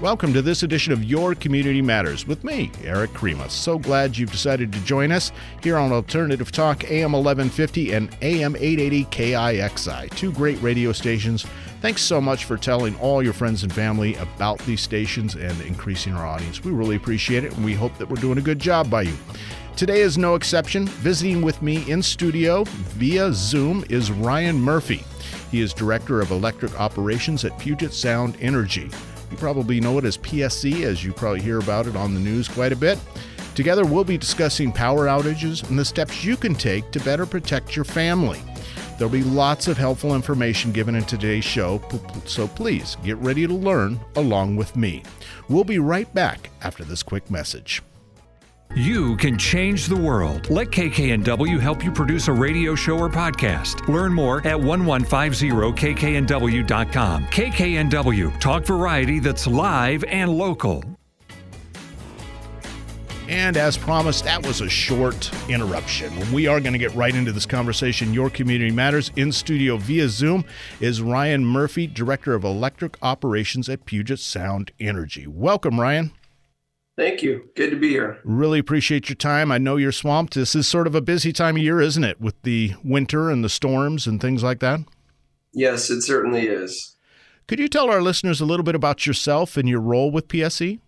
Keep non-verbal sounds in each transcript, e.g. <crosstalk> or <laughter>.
Welcome to this edition of Your Community Matters with me, Erik Krema. So glad you've decided to join us here on Alternative Talk AM 1150 and AM 880 KIXI, two great radio stations. Thanks so much for telling all your friends and family about these stations and increasing our audience. We really appreciate it, and we hope that we're doing a good job by you. Today is no exception. Visiting with me in studio via Zoom is Ryan Murphy. He is Director of Electric Operations at Puget Sound Energy. You probably know it as PSE, as you probably hear about it on the news quite a bit. Together, we'll be discussing power outages and the steps you can take to better protect your family. There'll be lots of helpful information given in today's show, so please get ready to learn along with me. We'll be right back after this quick message. You can change the world. Let KKNW help you produce a radio show or podcast. Learn more at 1150kknw.com. KKNW, talk variety that's live and local. And as promised, that was a short interruption. We are going to get right into this conversation. Your Community Matters in studio via Zoom is Ryan Murphy, Director of Electric Operations at Puget Sound Energy. Welcome, Ryan. Thank you. Good to be here. Really appreciate your time. I know you're swamped. This is sort of a busy time of year, isn't it, with the winter and the storms and things like that? Yes, it certainly is. Could you tell our listeners a little bit about yourself and your role with PSE?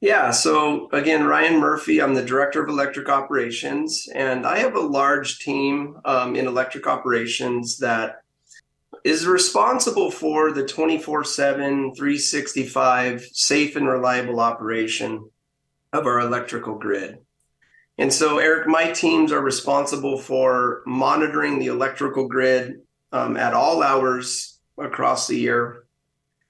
Yeah, so again, Ryan Murphy, I'm the Director of Electric Operations, and I have a large team um, in electric operations that is responsible for the 24 7, 365 safe and reliable operation of our electrical grid. And so, Erik, my teams are responsible for monitoring the electrical grid um, at all hours across the year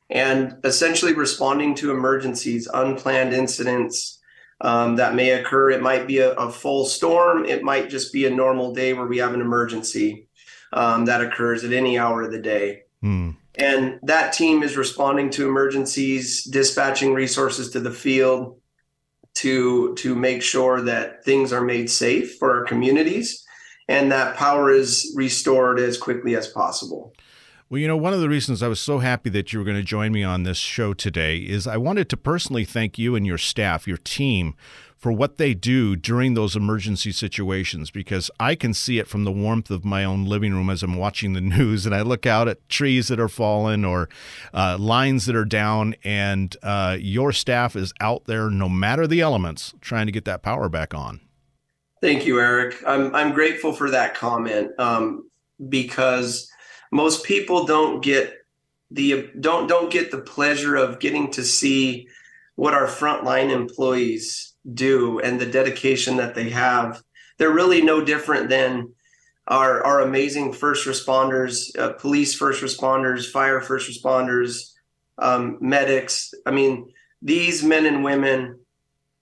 and essentially responding to emergencies, unplanned incidents um, that may occur. It might be a, a full storm, it might just be a normal day where we have an emergency um, that occurs at any hour of the day. Mm. And that team is responding to emergencies, dispatching resources to the field to to make sure that things are made safe for our communities and that power is restored as quickly as possible. Well, you know, one of the reasons I was so happy that you were going to join me on this show today is I wanted to personally thank you and your staff, your team, for what they do during those emergency situations because I can see it from the warmth of my own living room as I'm watching the <laughs> news and I look out at trees that are fallen or uh, lines that are down, and uh, your staff is out there no matter the elements trying to get that power back on. Thank you, Erik. I'm I'm grateful for that comment um, because most people don't get the don't don't get the pleasure of getting to see what our frontline employees do and the dedication that they have. They're really no different than our, our amazing first responders, uh, police first responders, fire first responders, um, medics. I mean, these men and women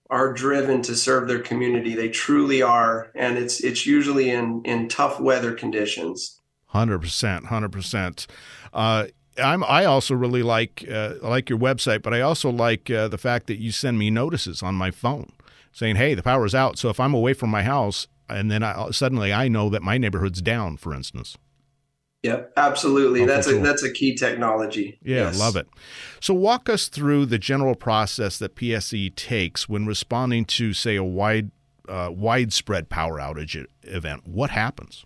are driven to serve their community. They truly are, and it's it's usually in in tough weather conditions. Hundred percent, hundred percent. I'm I also really like uh, like your website, but I also like uh, the fact that you send me notices on my phone saying, "Hey, the power's out." So if I'm away from my house, and then I, suddenly I know that my neighborhood's down, for instance. Yep, absolutely. Oh, that's a that's a key technology. Yeah, yes. love it. So walk us through the general process that PSE takes when responding to, say, a wide uh, widespread power outage event. What happens?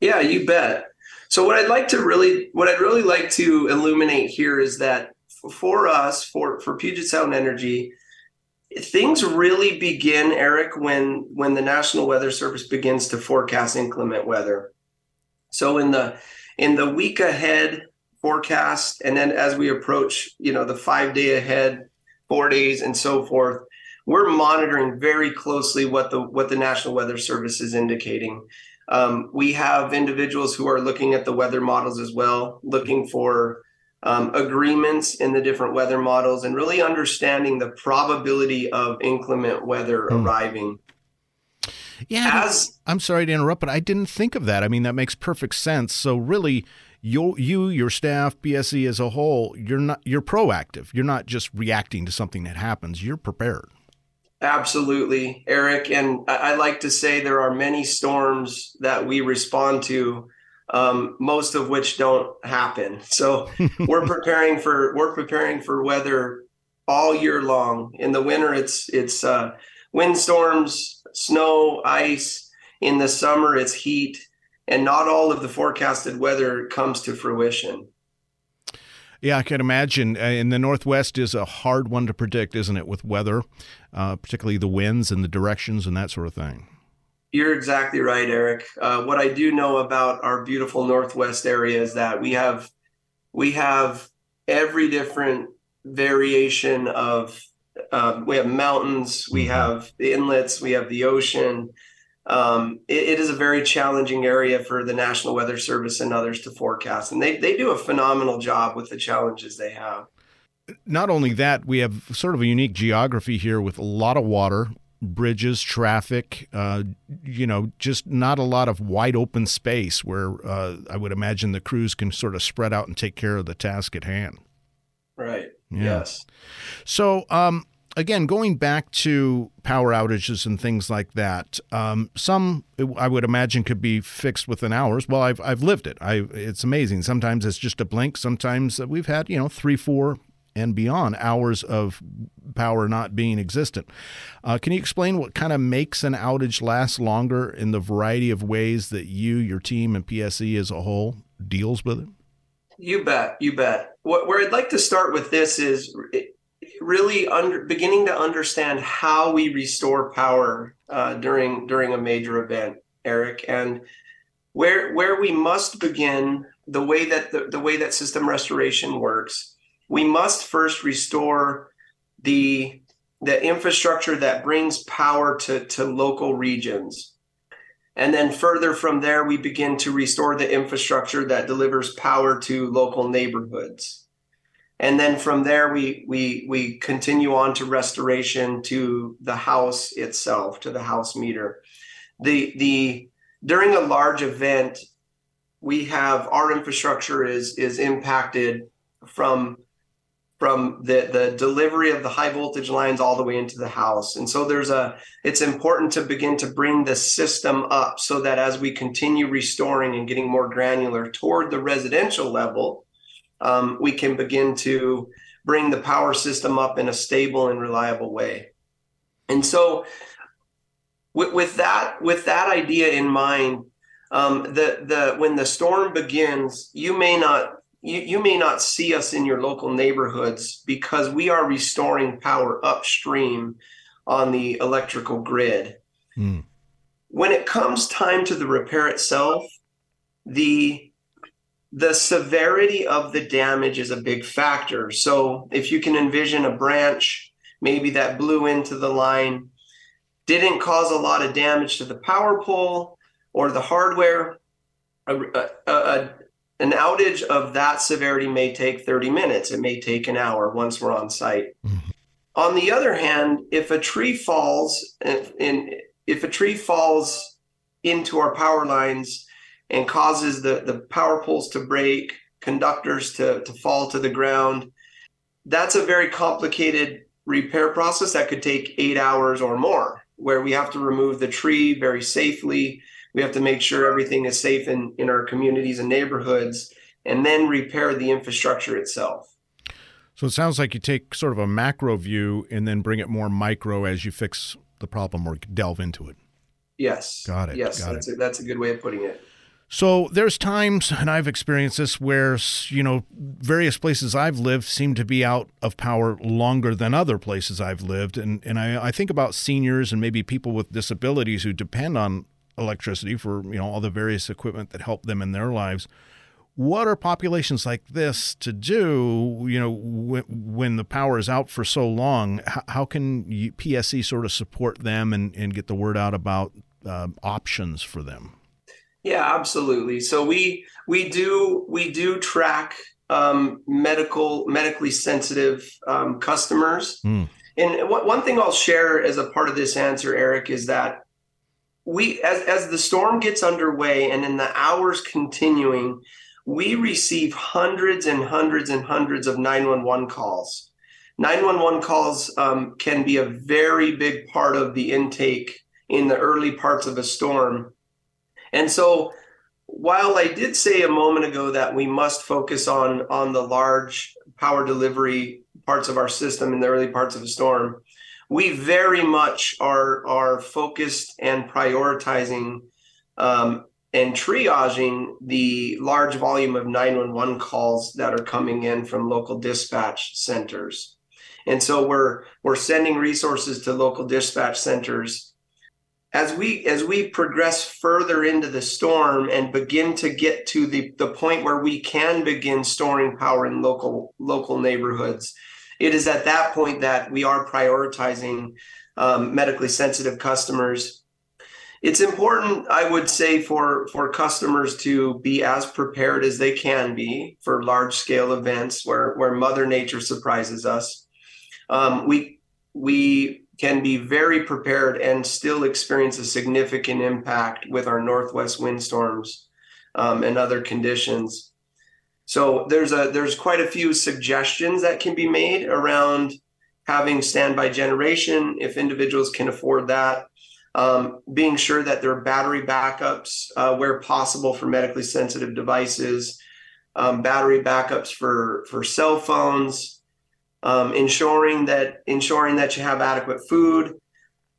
Yeah, you bet. So what I'd like to really what I'd really like to illuminate here is that for us, for for Puget Sound Energy, things really begin erik when when the national weather service begins to forecast inclement weather. So in the in the week ahead forecast and then as we approach you know the five day ahead four days and so forth we're monitoring very closely what the what the national weather service is indicating um, we have individuals who are looking at the weather models as well looking for um, agreements in the different weather models and really understanding the probability of inclement weather hmm. arriving. Yeah, As, I'm sorry to interrupt, but I didn't think of that. I mean, that makes perfect sense. So really, you, you, your staff, PSE as a whole, you're not you're proactive. You're not just reacting to something that happens. You're prepared. Absolutely, Erik. And I, I like to say there are many storms that we respond to um, most of which don't happen. So <laughs> we're preparing for we're preparing for weather all year long. In the winter, it's it's uh, windstorms, snow, ice. In the summer, it's heat, and not all of the forecasted weather comes to fruition. Yeah, I can imagine. Uh, in the Northwest is a hard one to predict, isn't it, with weather, uh, particularly the winds and the directions and that sort of thing. You're exactly right, Erik. Uh, what I do know about our beautiful Northwest area is that we have we have every different variation of. Uh, we have mountains, we mm-hmm. have the inlets, we have the ocean. Um, it, it is a very challenging area for the National Weather Service and others to forecast, and they they do a phenomenal job with the challenges they have. Not only that, we have sort of a unique geography here with a lot of water, bridges, traffic, uh, you know, just not a lot of wide open space where uh, I would imagine the crews can sort of spread out and take care of the task at hand. Right. Yeah. Yes. So, um, again, going back to power outages and things like that, um, some I would imagine could be fixed within hours. Well, I've I've lived it. I it's amazing. Sometimes it's just a blink. Sometimes we've had you know three, four, and beyond hours of power not being existent. Uh, can you explain what kind of makes an outage last longer in the variety of ways that you, your team, and PSE as a whole deals with it? You bet. You bet. What, where I'd like to start with this is really under, beginning to understand how we restore power uh, during during a major event, Erik, and where where we must begin the way that the, the way that system restoration works we must first restore the the infrastructure that brings power to, to local regions. And then further from there, we begin to restore the infrastructure that delivers power to local neighborhoods. And then from there, we, we, we continue on to restoration to the house itself, to the house meter. The, the, during a large event, we have our infrastructure is, is impacted from from the, the delivery of the high voltage lines all the way into the house. And so there's a, it's important to begin to bring the system up so that as we continue restoring and getting more granular toward the residential level, um, we can begin to bring the power system up in a stable and reliable way. And so with, with that, with that idea in mind, um, the, the, when the storm begins, you may not you, you may not see us in your local neighborhoods because we are restoring power upstream on the electrical grid. Mm. When it comes time to the repair itself, the the severity of the damage is a big factor. So if you can envision a branch maybe that blew into the line, didn't cause a lot of damage to the power pole or the hardware, a, a, a, an outage of that severity may take 30 minutes. It may take an hour once we're on site. Mm-hmm. On the other hand, if a tree falls in, if a tree falls into our power lines and causes the, the power poles to break, conductors to, to fall to the ground, that's a very complicated repair process that could take eight hours or more, where we have to remove the tree very safely we have to make sure everything is safe in, in our communities and neighborhoods and then repair the infrastructure itself. So it sounds like you take sort of a macro view and then bring it more micro as you fix the problem or delve into it. Yes. Got it. Yes, Got that's, it. A, that's a good way of putting it. So there's times, and I've experienced this, where you know various places I've lived seem to be out of power longer than other places I've lived, and and I, I think about seniors and maybe people with disabilities who depend on electricity for you know all the various equipment that help them in their lives. What are populations like this to do you know when, when the power is out for so long? How, how can you, pse sort of support them and, and get the word out about uh, options for them yeah absolutely so we we do we do track um, medical medically sensitive um, customers mm. and one thing i'll share as a part of this answer erik is that we as as the storm gets underway and in the hours continuing, we receive hundreds and hundreds and hundreds of 911 calls. 911 calls um, can be a very big part of the intake in the early parts of a storm. And so while I did say a moment ago that we must focus on on the large power delivery parts of our system in the early parts of a storm, we very much are are focused and prioritizing um, and triaging the large volume of 911 calls that are coming in from local dispatch centers. And so we're we're sending resources to local dispatch centers as we as we progress further into the storm and begin to get to the, the point where we can begin storing power in local local neighborhoods it is at that point that we are prioritizing um, medically sensitive customers. It's important i would say for for customers to be as prepared as they can be for large scale events where where mother nature surprises us. Um, we we can be very prepared and still experience a significant impact with our northwest windstorms um, and other conditions. So there's a there's quite a few suggestions that can be made around having standby generation if individuals can afford that. Um, being sure that there are battery backups uh, where possible for medically sensitive devices, um, battery backups for for cell phones, um, ensuring that ensuring that you have adequate food,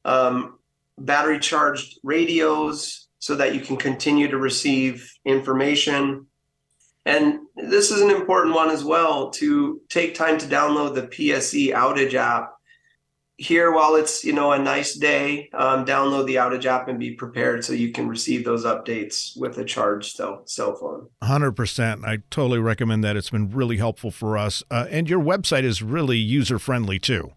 um, battery charged radios so that you can continue to receive information. And this is an important one as well to take time to download the PSE outage app here while it's you know a nice day um, download the outage app and be prepared so you can receive those updates with a charged cell, cell phone. 100% i totally recommend that. It's been really helpful for us. Uh, and your website is really user friendly too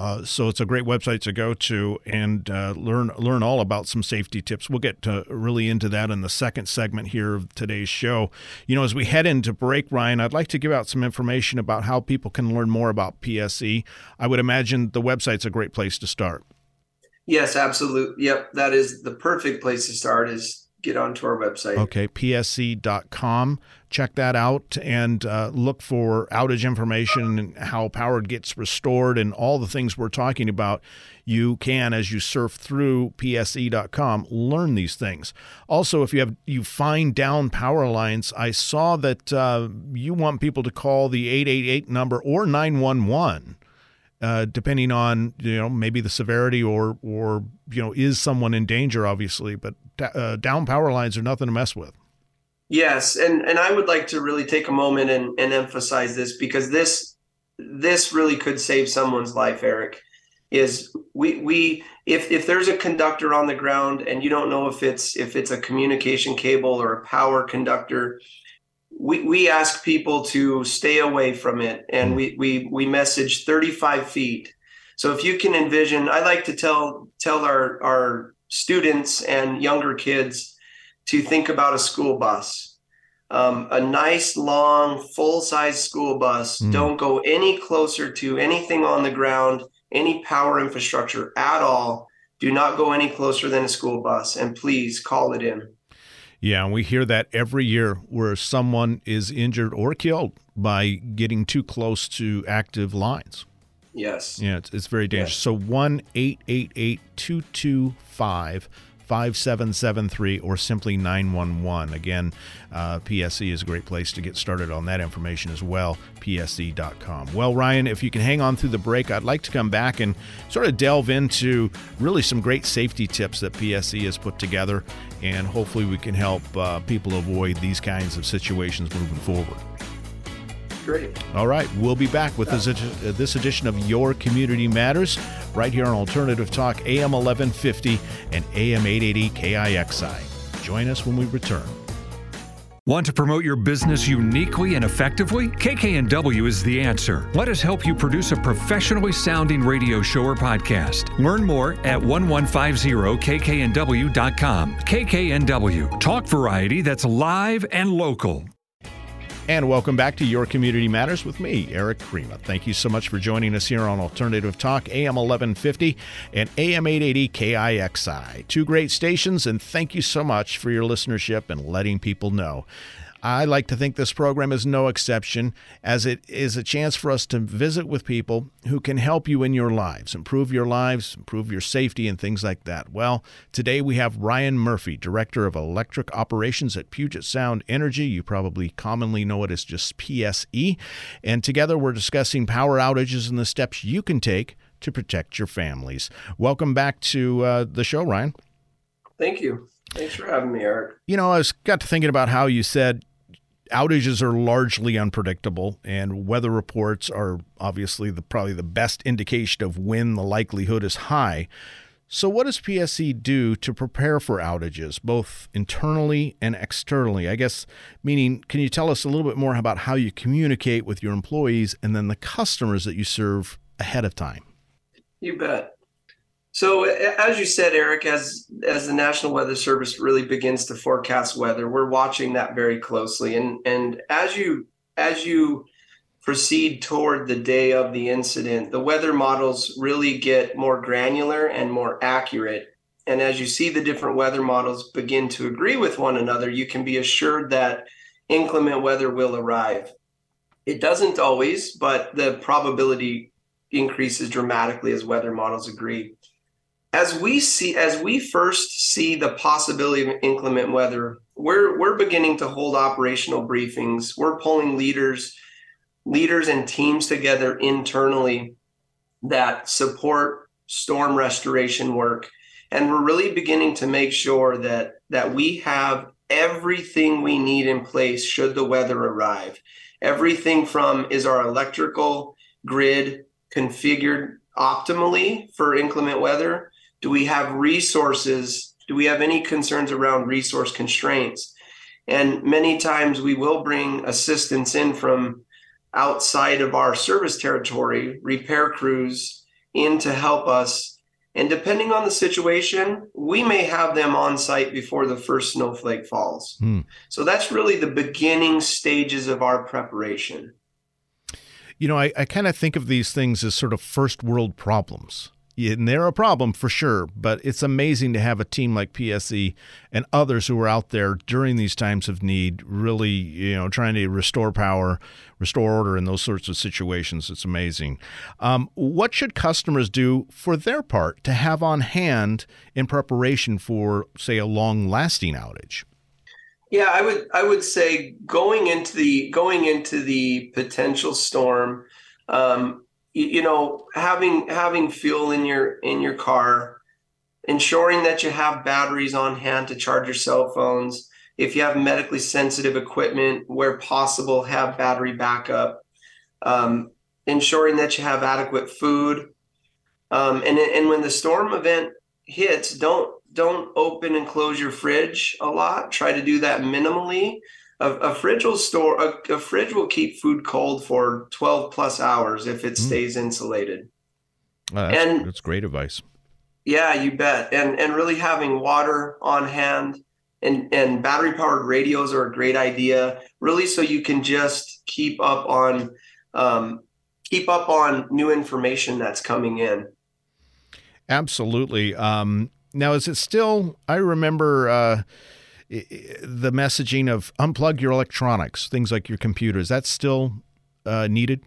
uh, so it's a great website to go to and uh, learn learn all about some safety tips. We'll get to really into that in the second segment here of today's show. You know, as we head into break, Ryan, I'd like to give out some information about how people can learn more about PSE. I would imagine the website's a great place to start. Yes, absolutely. Yep, that is the perfect place to start. Is get onto our website. Okay, pse.com. Check that out and uh, look for outage information and how power gets restored and all the things we're talking about. You can, as you surf through pse.com, learn these things. Also, if you have you find down power lines, I saw that uh, you want people to call the 888 number or 911. Uh, depending on you know maybe the severity or or you know is someone in danger obviously but uh, down power lines are nothing to mess with. Yes, and and I would like to really take a moment and, and emphasize this because this this really could save someone's life, Erik. Is we we if if there's a conductor on the ground and you don't know if it's if it's a communication cable or a power conductor, we, we ask people to stay away from it and we, we we message 35 feet so if you can envision i like to tell tell our our students and younger kids to think about a school bus. Um, a nice, long, full size school bus. Mm. Don't go any closer to anything on the ground, any power infrastructure at all. Do not go any closer than a school bus, and please call it in. Yeah, and we hear that every year where someone is injured or killed by getting too close to active lines. Yes. Yeah, it's, it's very dangerous. Yes. So 1 888 225 5773 or simply 911. Again, uh, PSE is a great place to get started on that information as well, pse.com. Well, Ryan, if you can hang on through the break, I'd like to come back and sort of delve into really some great safety tips that PSE has put together, and hopefully we can help uh, people avoid these kinds of situations moving forward. Great. All right. We'll be back with this, uh, this edition of Your Community Matters right here on Alternative Talk, AM 1150 and AM 880 KIXI. Join us when we return. Want to promote your business uniquely and effectively? KKNW is the answer. Let us help you produce a professionally sounding radio show or podcast. Learn more at 1150kknw.com. KKNW, talk variety that's live and local. And welcome back to Your Community Matters with me, Erik Crema. Thank you so much for joining us here on Alternative Talk, AM 1150 and AM 880 KIXI. Two great stations, and thank you so much for your listenership and letting people know. I like to think this program is no exception, as it is a chance for us to visit with people who can help you in your lives, improve your lives, improve your safety, and things like that. Well, today we have Ryan Murphy, Director of Electric Operations at Puget Sound Energy. You probably commonly know it as just PSE. And together we're discussing power outages and the steps you can take to protect your families. Welcome back to uh, the show, Ryan. Thank you. Thanks for having me, Erik. You know, I was got to thinking about how you said outages are largely unpredictable, and weather reports are obviously the probably the best indication of when the likelihood is high. So, what does PSE do to prepare for outages, both internally and externally? I guess, meaning, can you tell us a little bit more about how you communicate with your employees and then the customers that you serve ahead of time? You bet. So, as you said, Erik, as as the National Weather Service really begins to forecast weather, we're watching that very closely. And and as you as you proceed toward the day of the incident, the weather models really get more granular and more accurate. And as you see the different weather models begin to agree with one another, you can be assured that inclement weather will arrive. It doesn't always, but the probability increases dramatically as weather models agree as we see as we first see the possibility of inclement weather we're we're beginning to hold operational briefings. We're pulling leaders leaders and teams together internally that support storm restoration work. And we're really beginning to make sure that that we have everything we need in place should the weather arrive. Everything from is our electrical grid configured optimally for inclement weather do we have resources? Do we have any concerns around resource constraints? And many times we will bring assistance in from outside of our service territory, repair crews in to help us. And depending on the situation, we may have them on site before the first snowflake falls. Hmm. So that's really the beginning stages of our preparation. You know, I, I kind of think of these things as sort of first world problems and they're a problem for sure, but it's amazing to have a team like PSE and others who are out there during these times of need, really, you know, trying to restore power, restore order in those sorts of situations. It's amazing. Um, what should customers do for their part to have on hand in preparation for, say, a long-lasting outage? Yeah, I would I would say going into the going into the potential storm. Um, you, you know having having fuel in your in your car ensuring that you have batteries on hand to charge your cell phones if you have medically sensitive equipment where possible have battery backup um, ensuring that you have adequate food um, and and when the storm event hits don't don't open and close your fridge a lot. Try to do that minimally a, a fridge will store a, a, fridge will keep food cold for 12 plus hours if it mm. stays insulated. Uh, that's, and that's great advice. Yeah you bet. And and really having water on hand and and battery powered radios are a great idea really so you can just keep up on um, keep up on new information that's coming in. Absolutely. Um, now is it still i remember uh, the messaging of unplug your electronics, things like your computers, that's still uh, needed.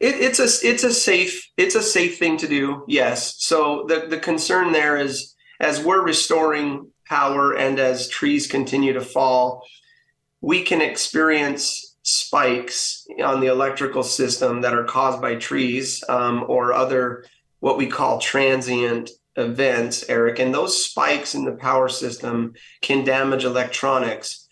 It, it's a it's a safe it's a safe thing to do. Yes. So the the concern there is as we're restoring power and as trees continue to fall, we can experience spikes on the electrical system that are caused by trees um, or other what we call transient events, Erik, and those spikes in the power system can damage electronics.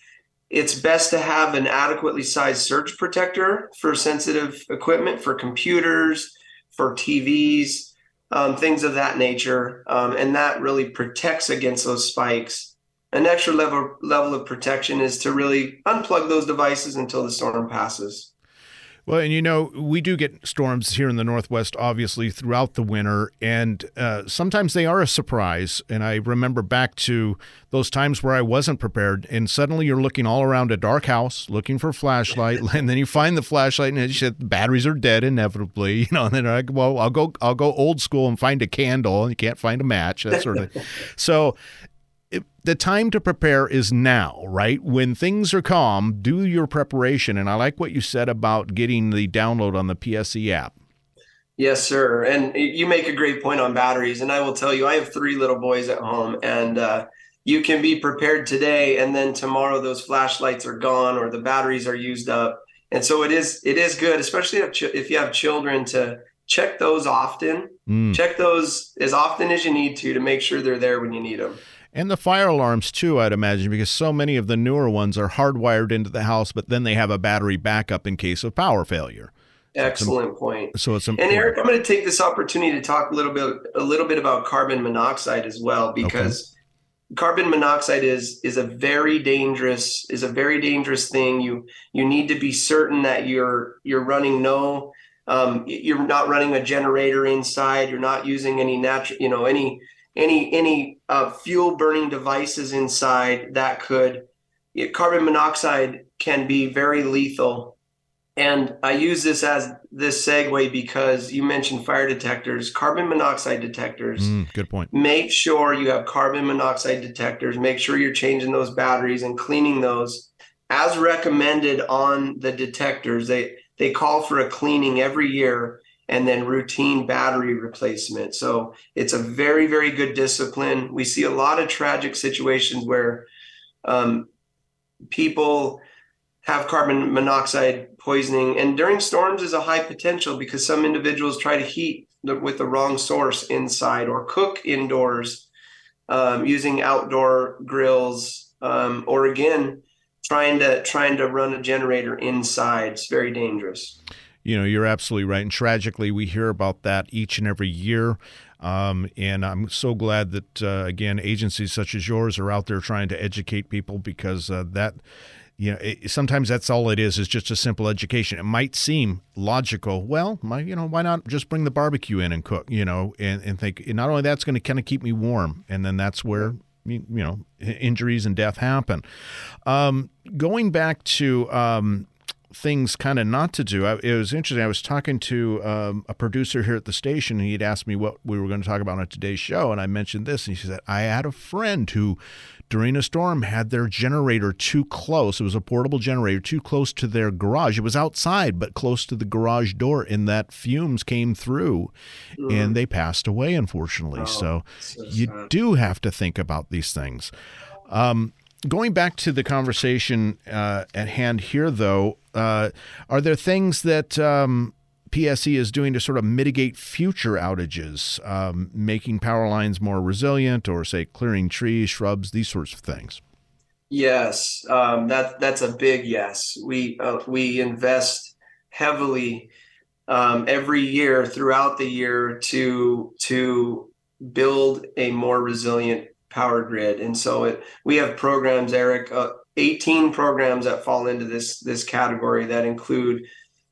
It's best to have an adequately sized surge protector for sensitive equipment, for computers, for TVs, um, things of that nature. Um, and that really protects against those spikes. An extra level, level of protection is to really unplug those devices until the storm passes. Well, and you know, we do get storms here in the Northwest, obviously, throughout the winter, and uh, sometimes they are a surprise. And I remember back to those times where I wasn't prepared, and suddenly you're looking all around a dark house looking for a flashlight, <laughs> and then you find the flashlight, and you the batteries are dead inevitably, <laughs> you know. And then I well, I'll go, I'll go old school and find a candle, and you can't find a match, that sort of thing. So the time to prepare is now, right? When things are calm, do your preparation. And I like what you said about getting the download on the PSE app. Yes, sir. And you make a great point on batteries. And I will tell you, I have three little boys at home, and uh, you can be prepared today, and then tomorrow those flashlights are gone or the batteries are used up. And so it is it is good, especially if, ch- if you have children, to check those often. Mm. Check those as often as you need to to make sure they're there when you need them. And the fire alarms too, I'd imagine, because so many of the newer ones are hardwired into the house, but then they have a battery backup in case of power failure. Excellent point. So it's important. and Erik, I'm going to take this opportunity to talk a little bit a little bit about carbon monoxide as well, because okay. carbon monoxide is is a very dangerous is a very dangerous thing. You you need to be certain that you're you're running no um, you're not running a generator inside. You're not using any natural you know any any any uh, fuel burning devices inside that could carbon monoxide can be very lethal and I use this as this segue because you mentioned fire detectors, carbon monoxide detectors. Mm, good point. Make sure you have carbon monoxide detectors. Make sure you're changing those batteries and cleaning those as recommended on the detectors. They they call for a cleaning every year and then routine battery replacement. So it's a very very good discipline. We see a lot of tragic situations where um, people have carbon monoxide poisoning. And during storms is a high potential because some individuals try to heat the, with the wrong source inside or cook indoors um, using outdoor grills um, or again trying to trying to run a generator inside. It's very dangerous. You know, you're absolutely right. And tragically, we hear about that each and every year. Um, and I'm so glad that, uh, again, agencies such as yours are out there trying to educate people because uh, that you know, it, sometimes that's all it is, is just a simple education. It might seem logical. Well, my, you know, why not just bring the barbecue in and cook, you know, and, and think not only that's going to kind of keep me warm, and then that's where, you know, injuries and death happen. Um, going back to, um, things kind of not to do. I, it was interesting. I was talking to um, a producer here at the station, and he'd asked me what we were going to talk about on today's show, and I mentioned this, and he said I had a friend who during a storm had their generator too close. It was a portable generator too close to their garage. It was outside, but close to the garage door, and that fumes came through, mm. and they passed away, unfortunately. Oh, so, so you do have to think about these things. Um, going back to the conversation uh, at hand here, though, uh, are there things that um, PSE is doing to sort of mitigate future outages, um, making power lines more resilient, or say clearing trees, shrubs, these sorts of things? Yes, um, that that's a big yes. We uh, we invest heavily um, every year throughout the year to to build a more resilient power grid, and so it, we have programs, Erik, uh, 18 programs that fall into this this category that include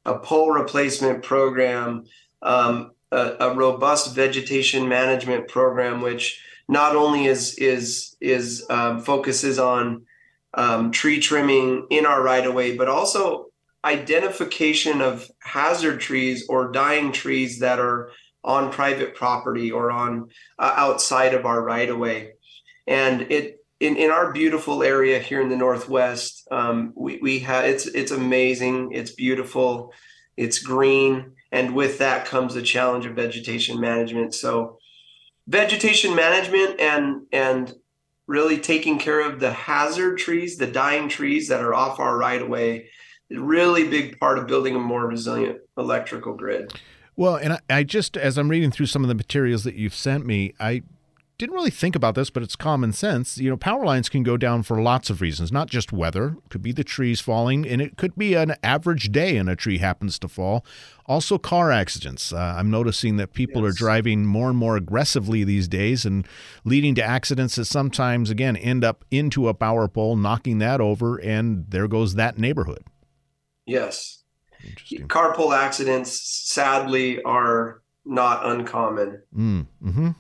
a pole replacement program, um, a, a, robust vegetation management program, which not only is is is um, focuses on um, tree trimming in our right of way, but also identification of hazard trees or dying trees that are on private property or on uh, outside of our right of way, and it in, in our beautiful area here in the Northwest, um, we, we have it's it's amazing. It's beautiful. It's green, and with that comes the challenge of vegetation management. So, vegetation management and and really taking care of the hazard trees, the dying trees that are off our right of way, really big part of building a more resilient electrical grid. Well, and I, I just as I'm reading through some of the materials that you've sent me, I didn't really think about this, but it's common sense. You know, power lines can go down for lots of reasons, not just weather. It could be the trees falling, and it could be an average day and a tree happens to fall. Also, car accidents. Uh, I'm noticing that people yes. are driving more and more aggressively these days and leading to accidents that sometimes, again, end up into a power pole, knocking that over, and there goes that neighborhood. Yes. Carpool accidents, sadly, are not uncommon. Mm, mm-hmm.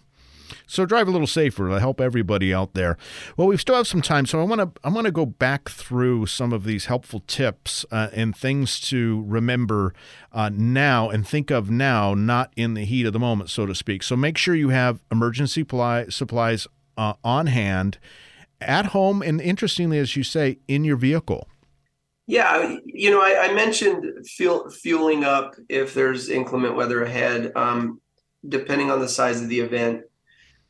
So drive a little safer to help everybody out there. Well, we still have some time, so I want to I want to go back through some of these helpful tips uh, and things to remember uh, now and think of now, not in the heat of the moment, so to speak. So make sure you have emergency supply, supplies uh, on hand at home and interestingly, as you say, in your vehicle. Yeah, you know, I, I mentioned fuel, fueling up if there's inclement weather ahead. Um, depending on the size of the event,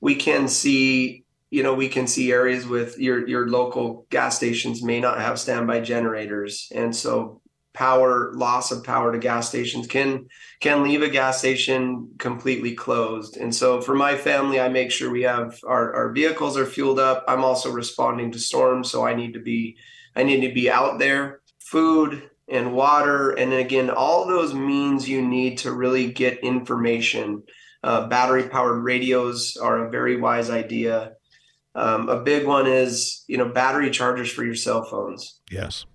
we can see, you know, we can see areas with your your local gas stations may not have standby generators, and so power loss of power to gas stations can can leave a gas station completely closed. And so for my family i make sure we have our, our vehicles are fueled up. I'm also responding to storms so i need to be i need to be out there. Food and water and again all those means you need to really get information uh, battery powered radios are a very wise idea. Um, a big one is you know battery chargers for your cell phones. Yes.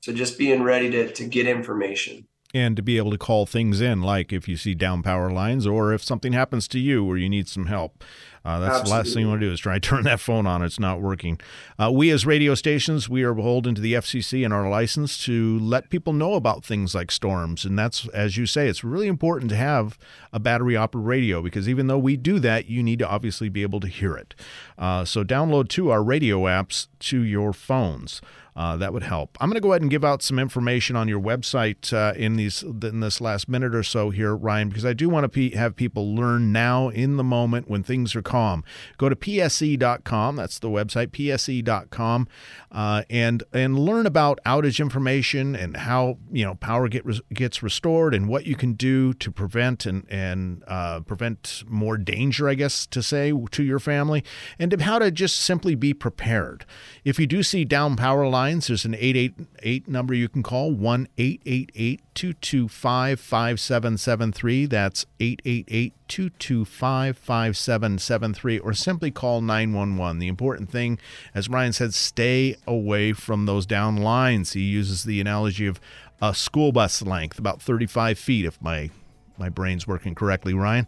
So just being ready to, to get information. And to be able to call things in, like if you see down power lines or if something happens to you or you need some help. Uh, that's Absolutely. the last thing you want to do is try to <laughs> turn that phone on. It's not working. Uh, we, as radio stations, we are beholden to the FCC and our license to let people know about things like storms. And that's, as you say, it's really important to have a battery operated radio because even though we do that, you need to obviously be able to hear it. Uh, so download to our radio apps to your phones. Uh, that would help. I'm going to go ahead and give out some information on your website uh, in these in this last minute or so here, Ryan, because I do want to pe- have people learn now in the moment when things are calm. Go to pse.com. That's the website pse.com, uh, and and learn about outage information and how you know power get gets restored and what you can do to prevent and and uh, prevent more danger, I guess to say, to your family, and how to just simply be prepared. If you do see down power lines lines. There's an 888 number you can call 1 888 225 5773. That's 888 225 5773, or simply call 911. The important thing, as Ryan said, stay away from those down lines. He uses the analogy of a school bus length, about 35 feet, if my my brain's working correctly, Ryan.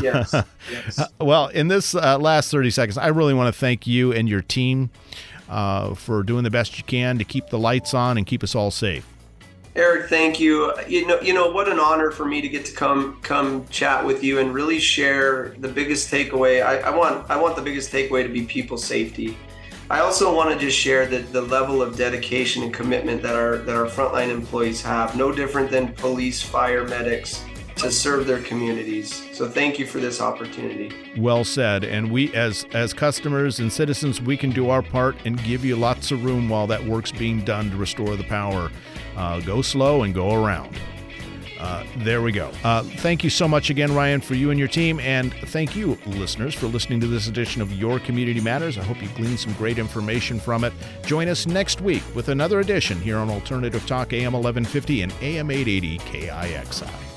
Yes. yes. <laughs> well, in this uh, last 30 seconds, I really want to thank you and your team uh, for doing the best you can to keep the lights on and keep us all safe. Erik, thank you. You know, you know what an honor for me to get to come come chat with you and really share the biggest takeaway. I, I want I want the biggest takeaway to be people safety. I also want to just share the, the level of dedication and commitment that our that our frontline employees have. No different than police, fire, medics to serve their communities. So thank you for this opportunity. Well said. And we as as customers and citizens, we can do our part and give you lots of room while that work's being done to restore the power. Uh, go slow and go around. Uh, there we go. Uh, thank you so much again, Ryan, for you and your team. And thank you, listeners, for listening to this edition of Your Community Matters. I hope you gleaned some great information from it. Join us next week with another edition here on Alternative Talk AM 1150 and AM 880 KIXI.